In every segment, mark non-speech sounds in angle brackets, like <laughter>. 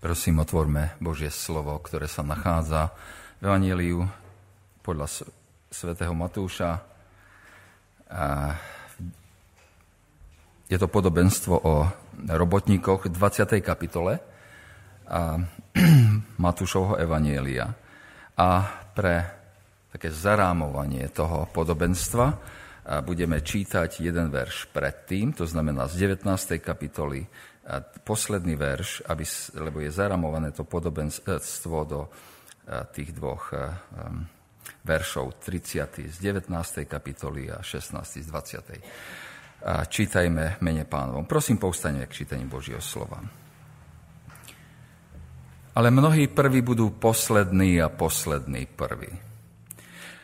Prosím, otvorme Božie slovo, ktoré sa nachádza v Evangeliu podľa svätého Matúša. Je to podobenstvo o robotníkoch v 20. kapitole <clears throat> Matúšovho Evanielia. A pre také zarámovanie toho podobenstva budeme čítať jeden verš predtým, to znamená z 19. kapitoly posledný verš, aby, lebo je zaramované to podobenstvo do tých dvoch veršov 30. z 19. kapitoly a 16. z 20. A čítajme mene pánovom. Prosím, povstaňme k čítaní Božieho slova. Ale mnohí prví budú poslední a poslední prví.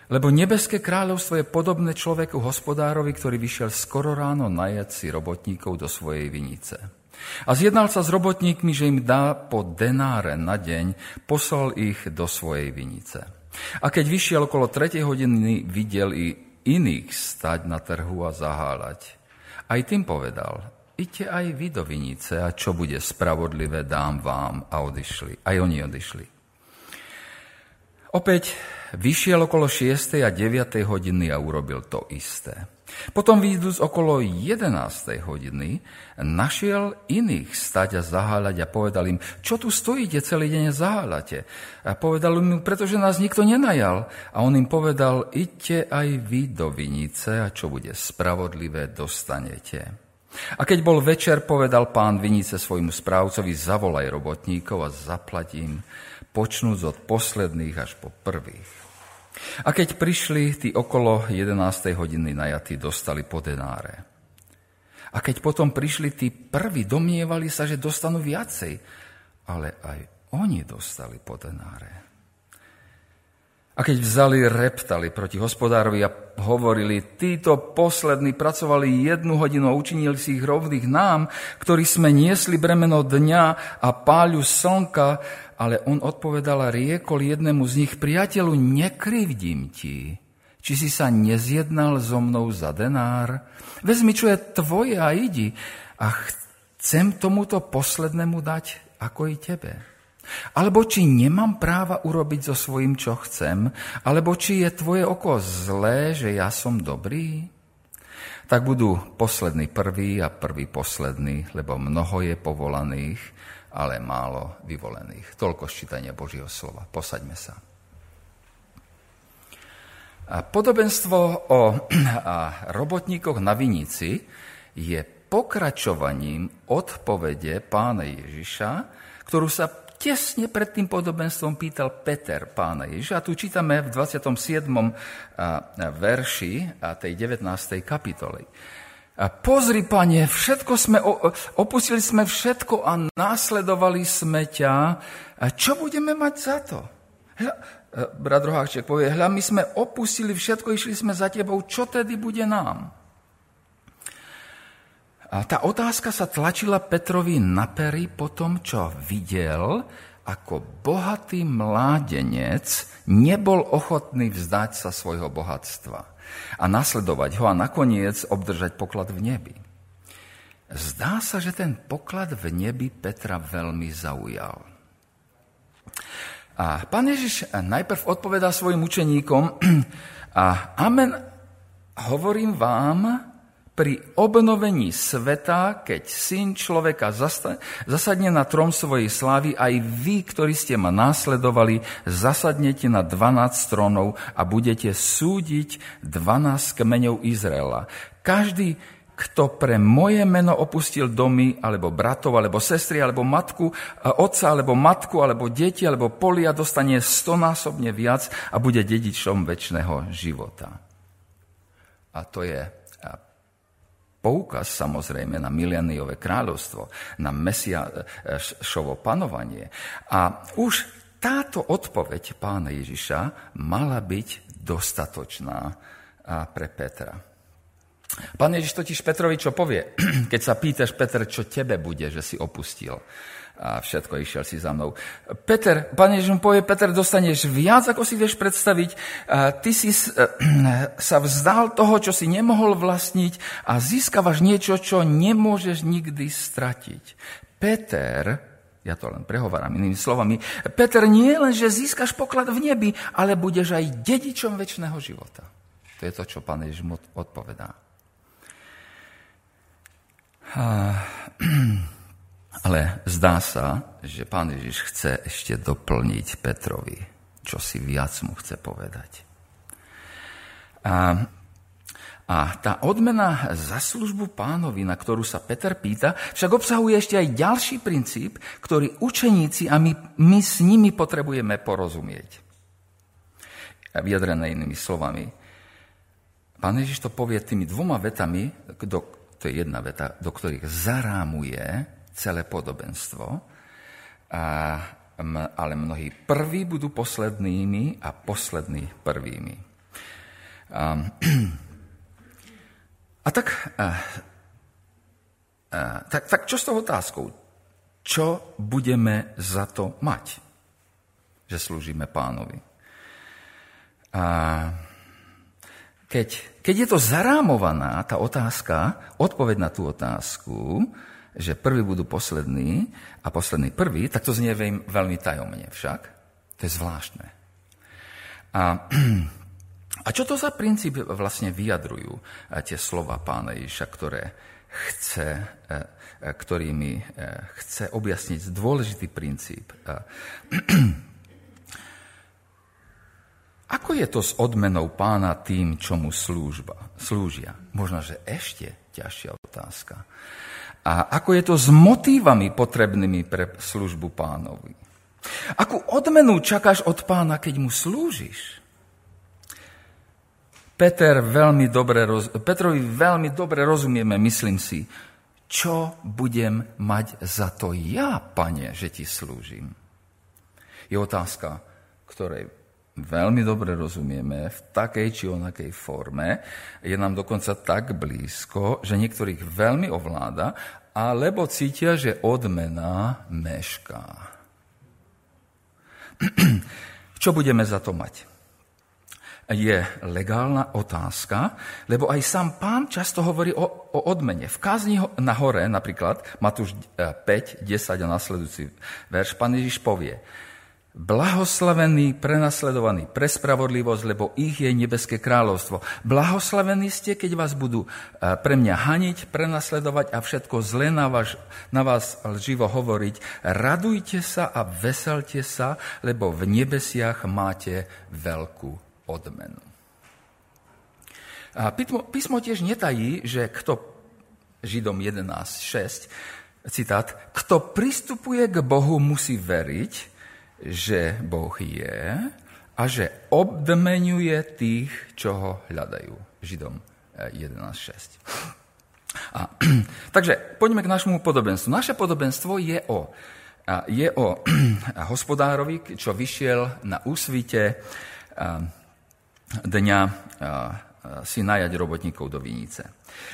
Lebo nebeské kráľovstvo je podobné človeku hospodárovi, ktorý vyšiel skoro ráno najať si robotníkov do svojej vinice. A zjednal sa s robotníkmi, že im dá po denáre na deň, poslal ich do svojej vinice. A keď vyšiel okolo tretej hodiny, videl i iných stať na trhu a zaháľať. Aj tým povedal, idte aj vy do vinice a čo bude spravodlivé, dám vám. A odišli. Aj oni odišli. Opäť vyšiel okolo 6. a 9. hodiny a urobil to isté. Potom výjdúc okolo 11. hodiny, našiel iných stať a zaháľať a povedal im, čo tu stojíte celý deň a zaháľate? A povedal im, pretože nás nikto nenajal. A on im povedal, idte aj vy do vinice a čo bude spravodlivé, dostanete. A keď bol večer, povedal pán vinice svojmu správcovi, zavolaj robotníkov a zaplatím, počnúc od posledných až po prvých. A keď prišli, tí okolo 11. hodiny najatí dostali po denáre. A keď potom prišli tí prví, domievali sa, že dostanú viacej. Ale aj oni dostali po denáre. A keď vzali, reptali proti hospodárovi a hovorili, títo poslední pracovali jednu hodinu a učinili si ich rovných nám, ktorí sme niesli bremeno dňa a páľu slnka, ale on odpovedal a riekol jednému z nich, priateľu, nekrivdím ti, či si sa nezjednal so mnou za denár. Vezmi, čo je tvoje a idi. A chcem tomuto poslednému dať, ako i tebe. Alebo či nemám práva urobiť so svojím, čo chcem, alebo či je tvoje oko zlé, že ja som dobrý? Tak budú poslední prví a prvý poslední, lebo mnoho je povolaných, ale málo vyvolených. Toľko ščítania Božieho slova. Posaďme sa. Podobenstvo o <clears throat> robotníkoch na vinici je pokračovaním odpovede pána Ježiša, ktorú sa tesne pred tým podobenstvom pýtal Peter pána Ježiša. A tu čítame v 27. verši tej 19. kapitoly. Pozri, pane, všetko sme, opustili sme všetko a následovali sme ťa. Čo budeme mať za to? Hľa, e, brat Roháček povie, hľa, my sme opustili všetko, išli sme za tebou, čo tedy bude nám? A tá otázka sa tlačila Petrovi na pery po tom, čo videl, ako bohatý mládenec nebol ochotný vzdať sa svojho bohatstva a nasledovať ho a nakoniec obdržať poklad v nebi. Zdá sa, že ten poklad v nebi Petra veľmi zaujal. A pán Ježiš najprv odpovedá svojim učeníkom <clears throat> a amen, hovorím vám, pri obnovení sveta, keď syn človeka zasadne na trom svojej slávy, aj vy, ktorí ste ma následovali, zasadnete na 12 trónov a budete súdiť 12 kmeňov Izraela. Každý, kto pre moje meno opustil domy, alebo bratov, alebo sestry, alebo matku, otca, alebo matku, alebo deti, alebo polia, dostane stonásobne viac a bude dedičom väčšného života. A to je poukaz samozrejme na mileniové kráľovstvo, na Mesiašovo panovanie. A už táto odpoveď pána Ježiša mala byť dostatočná pre Petra. Pán Ježiš totiž Petrovi čo povie, <clears throat> keď sa pýtaš, Petr, čo tebe bude, že si opustil a všetko išiel si za mnou. Peter, pán Ježiš mu povie, Peter, dostaneš viac, ako si vieš predstaviť. Ty si <clears throat> sa vzdal toho, čo si nemohol vlastniť a získavaš niečo, čo nemôžeš nikdy stratiť. Peter ja to len prehováram inými slovami, Peter nie len, že získaš poklad v nebi, ale budeš aj dedičom väčšného života. To je to, čo pán Ježiš odpovedá. <clears throat> Ale zdá sa, že pán Ježiš chce ešte doplniť Petrovi, čo si viac mu chce povedať. A a tá odmena za službu pánovi, na ktorú sa Peter pýta, však obsahuje ešte aj ďalší princíp, ktorý učeníci a my, my s nimi potrebujeme porozumieť. Vyjadrené inými slovami. Pán Ježiš to povie tými dvoma vetami, do, to je jedna veta, do ktorých zarámuje celé podobenstvo, a, ale mnohí prví budú poslednými a poslední prvými. A, <clears throat> A tak, a, a, tak, tak čo s tou otázkou? Čo budeme za to mať, že slúžime pánovi? A keď, keď je to zarámovaná, tá otázka, odpoveď na tú otázku, že prvý budú poslední a poslední prvý, tak to znie veľmi tajomne však. To je zvláštne. A <clears throat> a čo to za princíp vlastne vyjadrujú eh, tie slova pána Ježiša, ktoré chce, eh, eh, ktorými chce objasniť dôležitý princíp? <clears throat> Ako je to s odmenou pána tým, čo mu slúžia? Možno, že ešte ťažšia otázka. A ako je to s motívami potrebnými pre službu pánovi? Akú odmenu čakáš od pána, keď mu slúžiš? Peter veľmi dobre, Petrovi veľmi dobre rozumieme, myslím si, čo budem mať za to ja, pane, že ti slúžim. Je otázka, ktorej veľmi dobre rozumieme v takej či onakej forme, je nám dokonca tak blízko, že niektorých veľmi ovláda, alebo cítia, že odmena mešká. <clears throat> Čo budeme za to mať? je legálna otázka, lebo aj sám pán často hovorí o, o odmene. V kázni na hore, napríklad, Matúš 5, 10 a nasledujúci verš, pán Ježiš povie, Blahoslavení, prenasledovaní pre spravodlivosť, lebo ich je nebeské kráľovstvo. Blahoslavení ste, keď vás budú e, pre mňa haniť, prenasledovať a všetko zlé na vás, na vás živo hovoriť. Radujte sa a veselte sa, lebo v nebesiach máte veľkú odmenu. A písmo, písmo tiež netají, že kto, Židom 11.6, citát, kto pristupuje k Bohu, musí veriť, že Boh je a že obmenuje tých, čo ho hľadajú. Židom 11.6. A, <clears throat> takže poďme k našemu podobenstvu. Naše podobenstvo je o, je o <clears throat> hospodárovi, čo vyšiel na úsvite dňa si najať robotníkov do Vinice.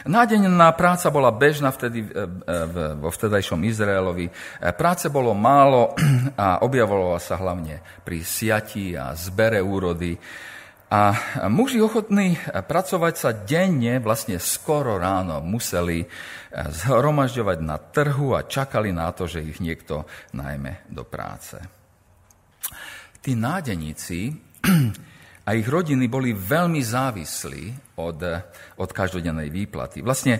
Nádeňná práca bola bežná vtedy e, e, vo vtedajšom Izraelovi. E, práce bolo málo <clears throat> a objavovala sa hlavne pri siati a zbere úrody. A muži ochotní pracovať sa denne, vlastne skoro ráno, museli zhromažďovať na trhu a čakali na to, že ich niekto najme do práce. Tí nádeníci <clears throat> a ich rodiny boli veľmi závislí od, od každodennej výplaty. Vlastne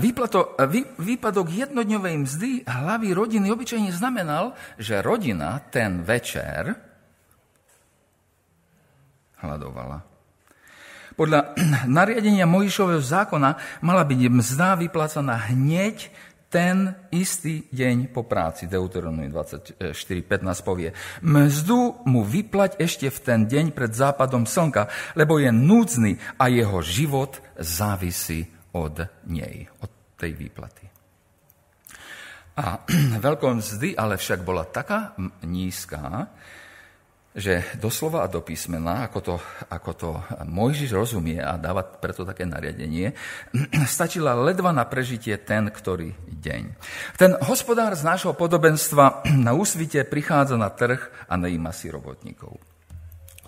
výplato, vý, výpadok jednodňovej mzdy hlavy rodiny obyčajne znamenal, že rodina ten večer hľadovala. Podľa <clears throat> nariadenia Mojišového zákona mala byť mzda vyplácaná hneď ten istý deň po práci, Deuteronomy 24.15 povie, mzdu mu vyplať ešte v ten deň pred západom slnka, lebo je núdzny a jeho život závisí od nej, od tej výplaty. A <clears throat> veľkou mzdy ale však bola taká nízka, že doslova a do písmena, ako to, ako to Mojžiš rozumie a dáva preto také nariadenie, <clears throat> stačila ledva na prežitie ten, ktorý deň. Ten hospodár z nášho podobenstva <clears throat> na úsvite prichádza na trh a nejíma si robotníkov.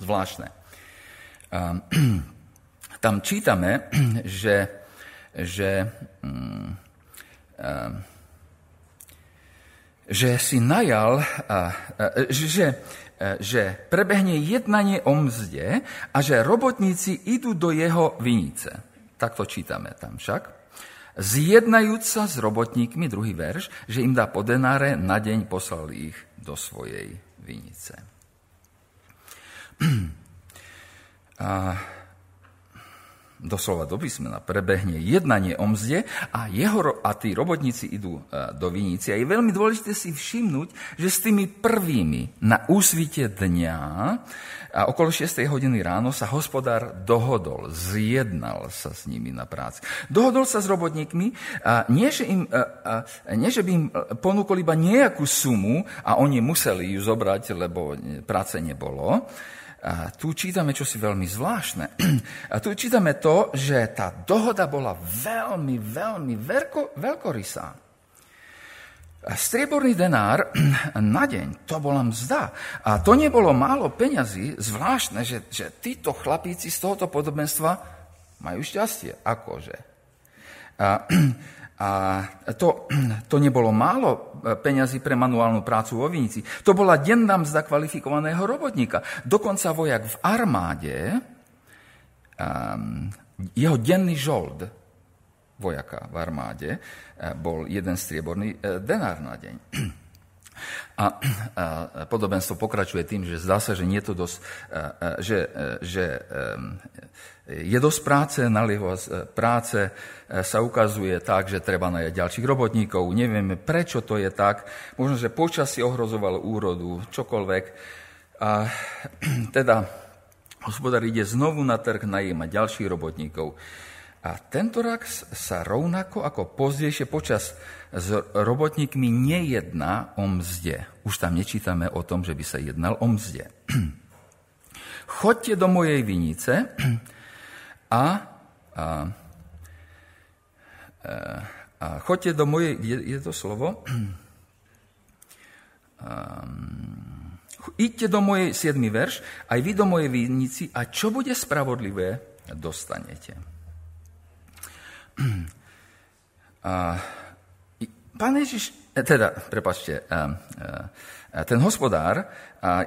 Zvláštne. <clears throat> Tam čítame, že, že, mm, že si najal, že, že prebehne jednanie o mzde a že robotníci idú do jeho vinice. Tak to čítame tam však. Zjednajúc sa s robotníkmi, druhý verš, že im dá po denáre, na deň poslal ich do svojej vinice. <clears throat> A doslova do písmena, prebehne jednanie o mzde a, jeho, a tí robotníci idú e, do vinici. A je veľmi dôležité si všimnúť, že s tými prvými na úsvite dňa a okolo 6. hodiny ráno sa hospodár dohodol, zjednal sa s nimi na práci. Dohodol sa s robotníkmi, a nie, že, im, a, a, nie, že by im ponúkol iba nejakú sumu a oni museli ju zobrať, lebo práce nebolo, a tu čítame čosi veľmi zvláštne. <clears throat> A tu čítame to, že tá dohoda bola veľmi, veľmi veľko, veľkorysá. Strieborný denár <clears throat> na deň, to bola mzda. A to nebolo málo peňazí, zvláštne, že, že títo chlapíci z tohoto podobenstva majú šťastie. Akože? A, <clears throat> a to, to nebolo málo e, peňazí pre manuálnu prácu vo vinici. To bola denná mzda kvalifikovaného robotníka. Dokonca vojak v armáde, um, jeho denný žold vojaka v armáde e, bol jeden strieborný e, denár na deň. A, podobenstvo pokračuje tým, že zdá sa, že nie je to dosť, že, že je dosť práce, naliehova práce sa ukazuje tak, že treba najať ďalších robotníkov. Nevieme, prečo to je tak. Možno, že počasie ohrozovalo úrodu, čokoľvek. A <clears throat> teda hospodár ide znovu na trh najímať ďalších robotníkov. A tento raz sa rovnako ako pozdejšie počas s robotníkmi nejedná o mzde. Už tam nečítame o tom, že by sa jednal o mzde. <clears throat> Chodte do mojej vinice a, a, a chodte do mojej, je, je to slovo? Um, <clears throat> idte do mojej, 7. verš, aj vy do mojej vinici a čo bude spravodlivé, dostanete. <clears throat> A, pán Ježiš, e, teda, prepačte, a, a, ten hospodár a,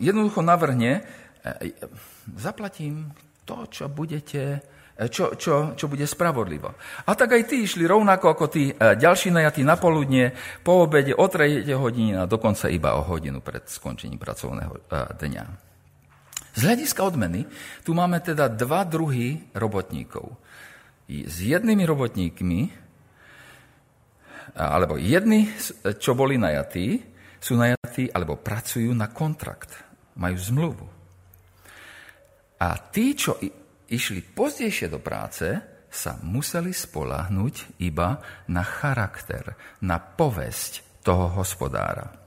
jednoducho navrhne, zaplatím to, čo budete čo, čo, čo bude spravodlivo. A tak aj tí išli rovnako ako tí e, ďalší najatí na poludne, po obede o 3 hodiny a dokonca iba o hodinu pred skončením pracovného e, dňa. Z hľadiska odmeny tu máme teda dva druhy robotníkov. S jednými robotníkmi, alebo jedni, čo boli najatí, sú najatí alebo pracujú na kontrakt, majú zmluvu. A tí, čo išli pozdejšie do práce, sa museli spolahnuť iba na charakter, na povesť toho hospodára.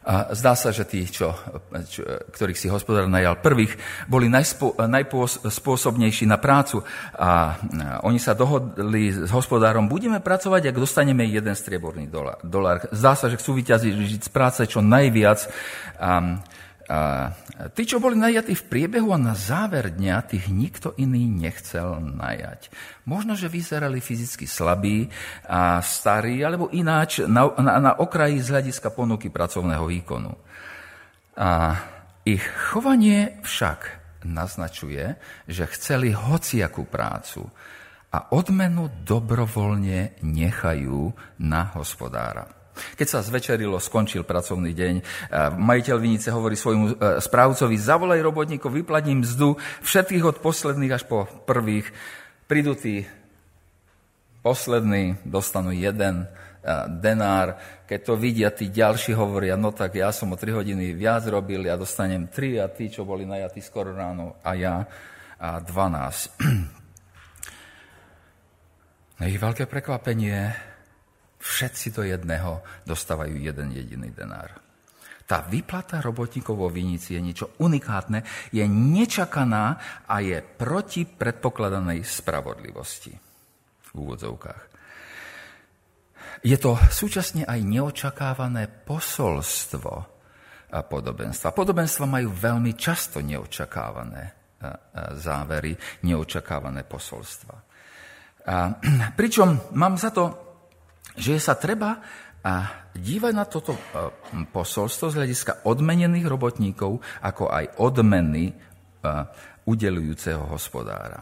A zdá sa, že tí, čo, čo, ktorých si hospodár najal prvých, boli najspô, najspôsobnejší na prácu. A oni sa dohodli s hospodárom, budeme pracovať, ak dostaneme jeden strieborný dolár. Zdá sa, že chcú vyťažiť z práce čo najviac. A, a tí, čo boli najatí v priebehu a na záver dňa, tých nikto iný nechcel najať. Možno, že vyzerali fyzicky slabí a starí, alebo ináč na, na, na okraji z hľadiska ponuky pracovného výkonu. A ich chovanie však naznačuje, že chceli hociakú prácu a odmenu dobrovoľne nechajú na hospodára. Keď sa zvečerilo, skončil pracovný deň, majiteľ vinice hovorí svojmu e, správcovi, zavolaj robotníkov, vyplatím mzdu všetkých od posledných až po prvých. Prídu tí poslední, dostanú jeden e, denár. Keď to vidia, tí ďalší hovoria, no tak ja som o 3 hodiny viac robil, ja dostanem 3 a tí, čo boli najatí skoro ráno, a ja a 12. <clears throat> Na ich veľké prekvapenie Všetci do jedného dostávajú jeden jediný denár. Tá vyplata robotníkov vo Vinici je niečo unikátne, je nečakaná a je proti predpokladanej spravodlivosti v úvodzovkách. Je to súčasne aj neočakávané posolstvo a podobenstva. Podobenstva majú veľmi často neočakávané závery, neočakávané posolstva. A, <clears throat> pričom mám za to, že sa treba dívať na toto posolstvo z hľadiska odmenených robotníkov, ako aj odmeny udelujúceho hospodára.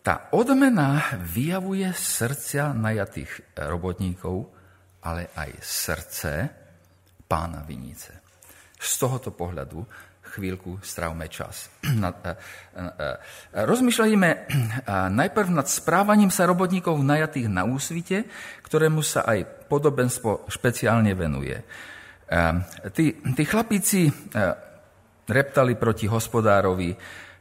Tá odmena vyjavuje srdcia najatých robotníkov, ale aj srdce pána vinice. Z tohoto pohľadu chvíľku stravme čas. <clears throat> Rozmýšľajme najprv nad správaním sa robotníkov najatých na úsvite, ktorému sa aj podobenstvo špeciálne venuje. Tí, tí chlapíci reptali proti hospodárovi,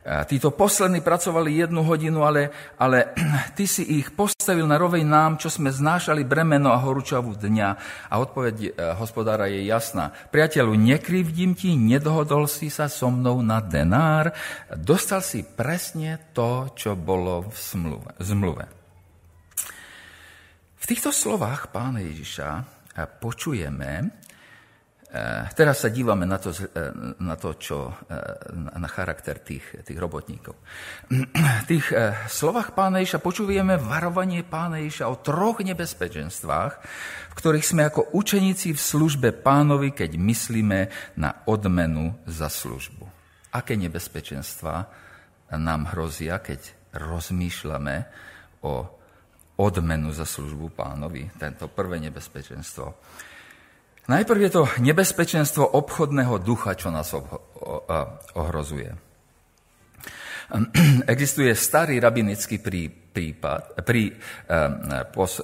Títo poslední pracovali jednu hodinu, ale, ale <clears throat> ty si ich postavil na rovej nám, čo sme znášali bremeno a horúčavú dňa. A odpoveď e, hospodára je jasná. Priateľu, nekrivdím ti, nedohodol si sa so mnou na denár, dostal si presne to, čo bolo v zmluve. V týchto slovách pána Ježiša e, počujeme, teraz sa dívame na to, eh, na, to čo, eh, na charakter tých, tých robotníkov. V <clears throat> tých slovách pána Ježa počúvame varovanie pána Ježa o troch nebezpečenstvách, v ktorých sme ako učeníci v službe pánovi, keď myslíme na odmenu za službu. Aké nebezpečenstva nám hrozia, keď rozmýšľame o odmenu za službu pánovi? Tento prvé nebezpečenstvo Najprv je to nebezpečenstvo obchodného ducha, čo nás ohrozuje. <clears throat> Existuje starý rabinický prípad, prí, pos,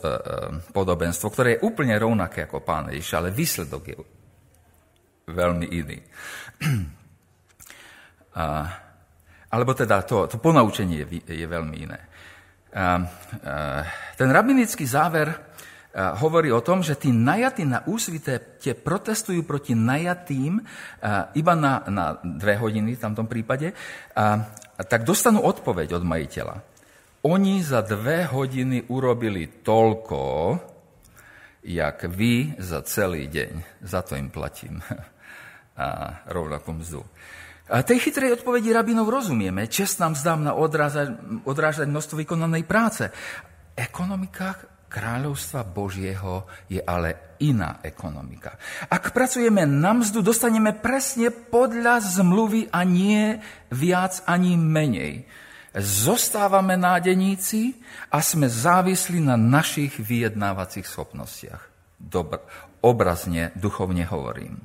podobenstvo, ktoré je úplne rovnaké ako pán Ježiš, ale výsledok je veľmi iný. <clears throat> Alebo teda to, to ponaučenie je, je veľmi iné. Ten rabinický záver hovorí o tom, že tí najatí na úsvite tie protestujú proti najatým iba na, na dve hodiny v tomto prípade, a, tak dostanú odpoveď od majiteľa. Oni za dve hodiny urobili toľko, jak vy za celý deň. Za to im platím <laughs> a rovnakú mzdu. A tej chytrej odpovedi rabinov rozumieme. Čest nám zdám na odrážať, odrážať množstvo vykonanej práce. Ekonomika kráľovstva Božieho je ale iná ekonomika. Ak pracujeme na mzdu, dostaneme presne podľa zmluvy a nie viac ani menej. Zostávame nádeníci a sme závislí na našich vyjednávacích schopnostiach. Dobr, obrazne, duchovne hovorím.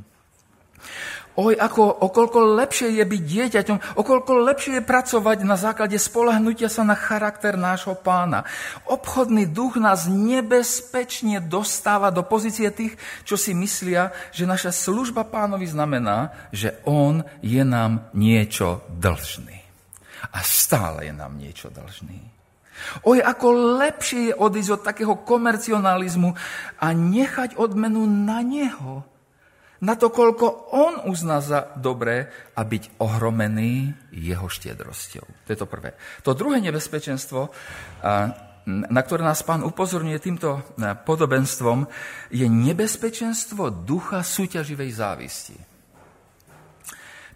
Oj, ako, okolko lepšie je byť dieťaťom, okolko lepšie je pracovať na základe spolahnutia sa na charakter nášho pána. Obchodný duch nás nebezpečne dostáva do pozície tých, čo si myslia, že naša služba pánovi znamená, že on je nám niečo dlžný. A stále je nám niečo dlžný. Oj, ako lepšie je odísť od takého komercionalizmu a nechať odmenu na neho na to, koľko on uzná za dobré a byť ohromený jeho štiedrosťou. To je to prvé. To druhé nebezpečenstvo, na ktoré nás pán upozorňuje týmto podobenstvom, je nebezpečenstvo ducha súťaživej závisti.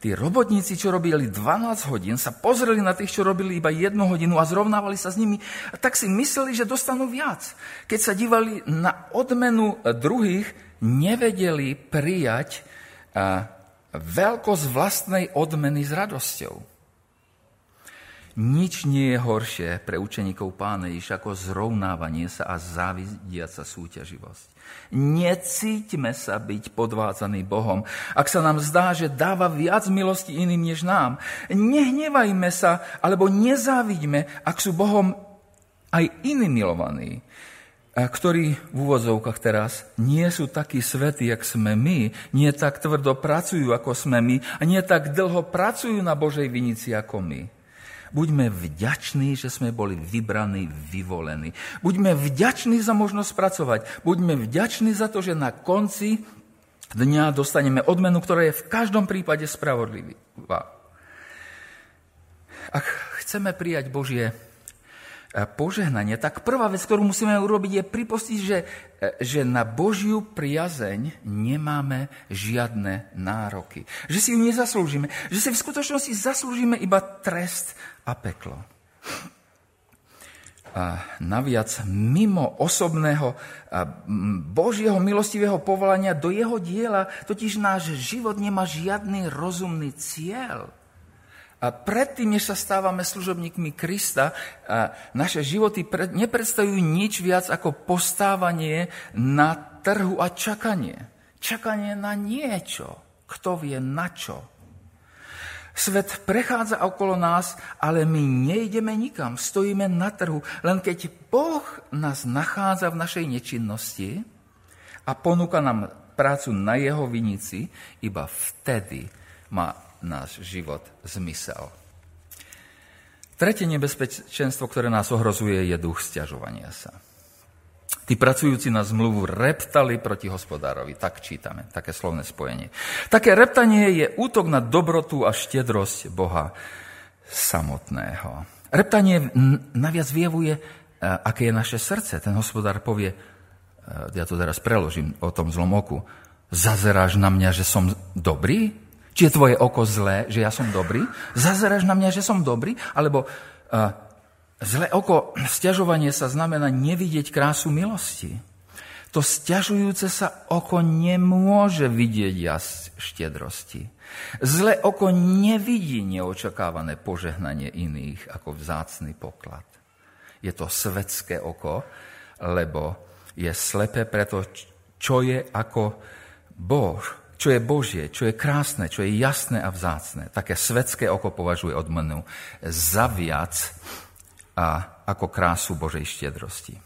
Tí robotníci, čo robili 12 hodín, sa pozreli na tých, čo robili iba jednu hodinu a zrovnávali sa s nimi, tak si mysleli, že dostanú viac. Keď sa dívali na odmenu druhých, nevedeli prijať veľkosť vlastnej odmeny s radosťou. Nič nie je horšie pre učeníkov pána Ježiša ako zrovnávanie sa a závidiaca súťaživosť. Necíťme sa byť podvádzaný Bohom. Ak sa nám zdá, že dáva viac milosti iným než nám, nehnevajme sa alebo nezávidíme, ak sú Bohom aj iní milovaní ktorí v úvodzovkách teraz nie sú takí svetí, jak sme my, nie tak tvrdo pracujú, ako sme my a nie tak dlho pracujú na Božej vinici, ako my. Buďme vďační, že sme boli vybraní, vyvolení. Buďme vďační za možnosť pracovať. Buďme vďační za to, že na konci dňa dostaneme odmenu, ktorá je v každom prípade spravodlivá. Ak chceme prijať Božie požehnanie, tak prvá vec, ktorú musíme urobiť, je pripostiť, že, e, že na Božiu priazeň nemáme žiadne nároky. Že si ju nezaslúžime. Že si v skutočnosti zaslúžime iba trest a peklo. naviac mimo osobného Božieho milostivého povolania do jeho diela, totiž náš život nemá žiadny rozumný cieľ. A predtým, než sa stávame služobníkmi Krista, naše životy nepredstavujú nič viac ako postávanie na trhu a čakanie. Čakanie na niečo. Kto vie na čo. Svet prechádza okolo nás, ale my nejdeme nikam, stojíme na trhu. Len keď Boh nás nachádza v našej nečinnosti a ponúka nám prácu na jeho vinici, iba vtedy má náš život zmysel. Tretie nebezpečenstvo, ktoré nás ohrozuje, je duch stiažovania sa. Tí pracujúci na zmluvu reptali proti hospodárovi. Tak čítame, také slovné spojenie. Také reptanie je útok na dobrotu a štedrosť Boha samotného. Reptanie naviac vyjavuje, e, aké je naše srdce. Ten hospodár povie, e, ja to teraz preložím o tom zlom oku, zazeráš na mňa, že som dobrý? Či je tvoje oko zlé, že ja som dobrý? Zazeráš na mňa, že som dobrý? Alebo uh, Zlé oko, stiažovanie sa znamená nevidieť krásu milosti. To stiažujúce sa oko nemôže vidieť jas štedrosti. Zlé oko nevidí neočakávané požehnanie iných ako vzácný poklad. Je to svetské oko, lebo je slepé preto, čo je ako Boh, čo je Božie, čo je krásne, čo je jasné a vzácne. Také svetské oko považuje odmenu za viac a ako krásu Božej štiedrosti.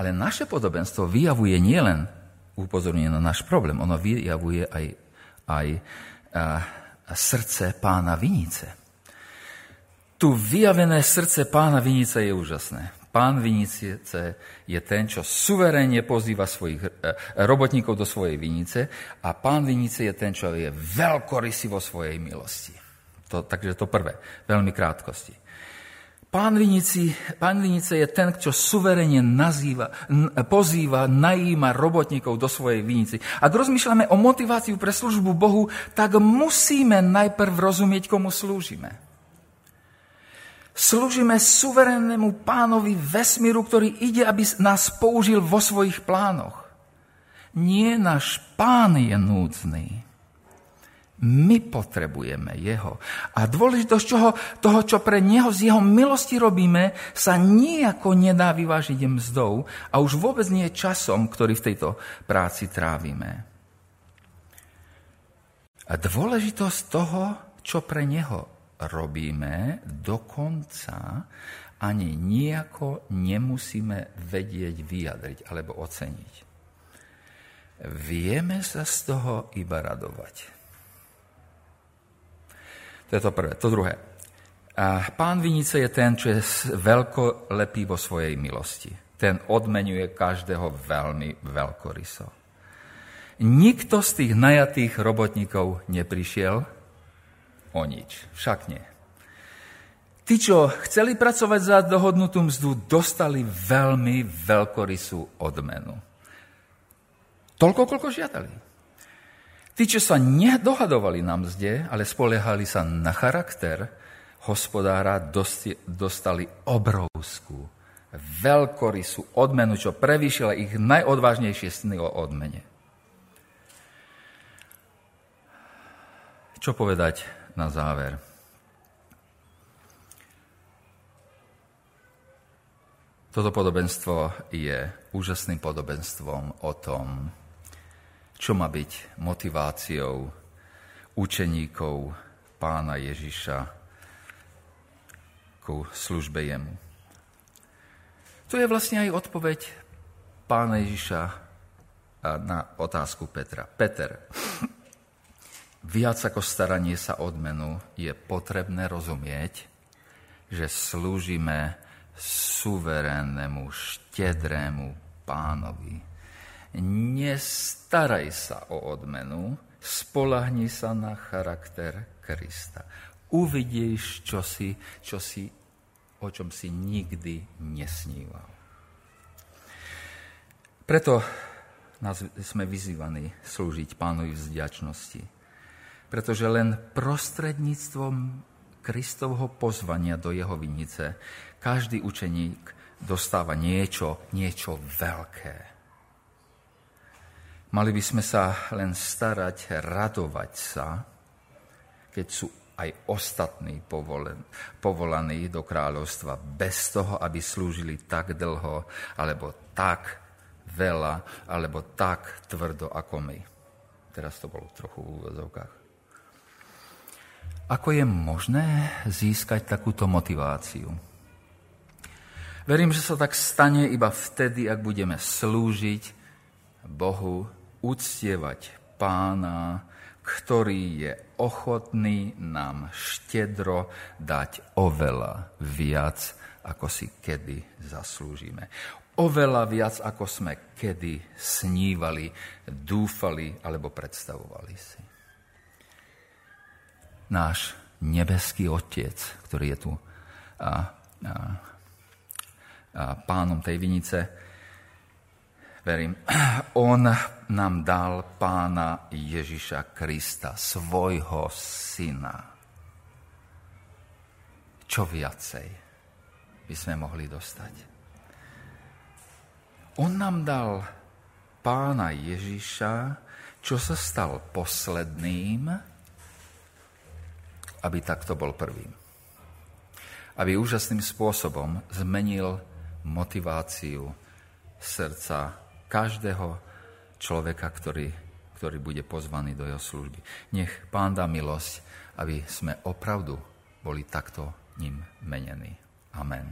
Ale naše podobenstvo vyjavuje nielen upozornenie na náš problém, ono vyjavuje aj, aj a, srdce pána Vinice. Tu vyjavené srdce pána Vinice je úžasné. Pán Vinice je ten, čo suverénne pozýva svojich e, robotníkov do svojej vinice a pán Vinice je ten, čo je veľkorysý vo svojej milosti. To, takže to prvé, veľmi krátkosti. Pán, Vinici, pán Vinice je ten, čo suverene nazýva, pozýva, najíma robotníkov do svojej vinici. Ak rozmýšľame o motiváciu pre službu Bohu, tak musíme najprv rozumieť, komu slúžime. Slúžime suverénnemu pánovi vesmíru, ktorý ide, aby nás použil vo svojich plánoch. Nie náš pán je núdzný. My potrebujeme jeho. A dôležitosť čoho, toho, čo pre neho z jeho milosti robíme, sa nejako nedá vyvážiť mzdou a už vôbec nie časom, ktorý v tejto práci trávime. A dôležitosť toho, čo pre neho robíme, dokonca ani nejako nemusíme vedieť, vyjadriť alebo oceniť. Vieme sa z toho iba radovať. To je to prvé. To druhé. Pán Vinice je ten, čo je veľkolepý vo svojej milosti. Ten odmenuje každého veľmi veľkoryso. Nikto z tých najatých robotníkov neprišiel o nič. Však nie. Tí, čo chceli pracovať za dohodnutú mzdu, dostali veľmi veľkorysú odmenu. Toľko, koľko žiadali. Tí, čo sa nedohadovali na mzde, ale spoliehali sa na charakter hospodára, dostali obrovskú, veľkorysú odmenu, čo prevýšila ich najodvážnejšie sny o odmene. Čo povedať na záver? Toto podobenstvo je úžasným podobenstvom o tom, čo má byť motiváciou učeníkov pána Ježiša ku službe jemu. To je vlastne aj odpoveď pána Ježiša na otázku Petra. Peter, viac ako staranie sa odmenu je potrebné rozumieť, že slúžime suverénnemu, štedrému pánovi, nestaraj sa o odmenu, spolahni sa na charakter Krista. Uvidíš čosi, čosi, o čom si nikdy nesníval. Preto nás sme vyzývaní slúžiť pánovi vzďačnosti. Pretože len prostredníctvom Kristovho pozvania do jeho vinice každý učeník dostáva niečo, niečo veľké. Mali by sme sa len starať, radovať sa, keď sú aj ostatní povolaní do kráľovstva bez toho, aby slúžili tak dlho, alebo tak veľa, alebo tak tvrdo ako my. Teraz to bolo trochu v úvodzovkách. Ako je možné získať takúto motiváciu? Verím, že sa tak stane iba vtedy, ak budeme slúžiť Bohu, uctievať pána, ktorý je ochotný nám štedro dať oveľa viac, ako si kedy zaslúžime. Oveľa viac, ako sme kedy snívali, dúfali alebo predstavovali si náš nebeský Otec, ktorý je tu a, a, a pánom tej vinice, verím, <clears throat> on nám dal pána Ježiša Krista, svojho syna. Čo viacej by sme mohli dostať? On nám dal pána Ježiša, čo sa stal posledným, aby takto bol prvým. Aby úžasným spôsobom zmenil motiváciu srdca každého človeka, ktorý, ktorý bude pozvaný do jeho služby. Nech Pán dá milosť, aby sme opravdu boli takto ním menení. Amen.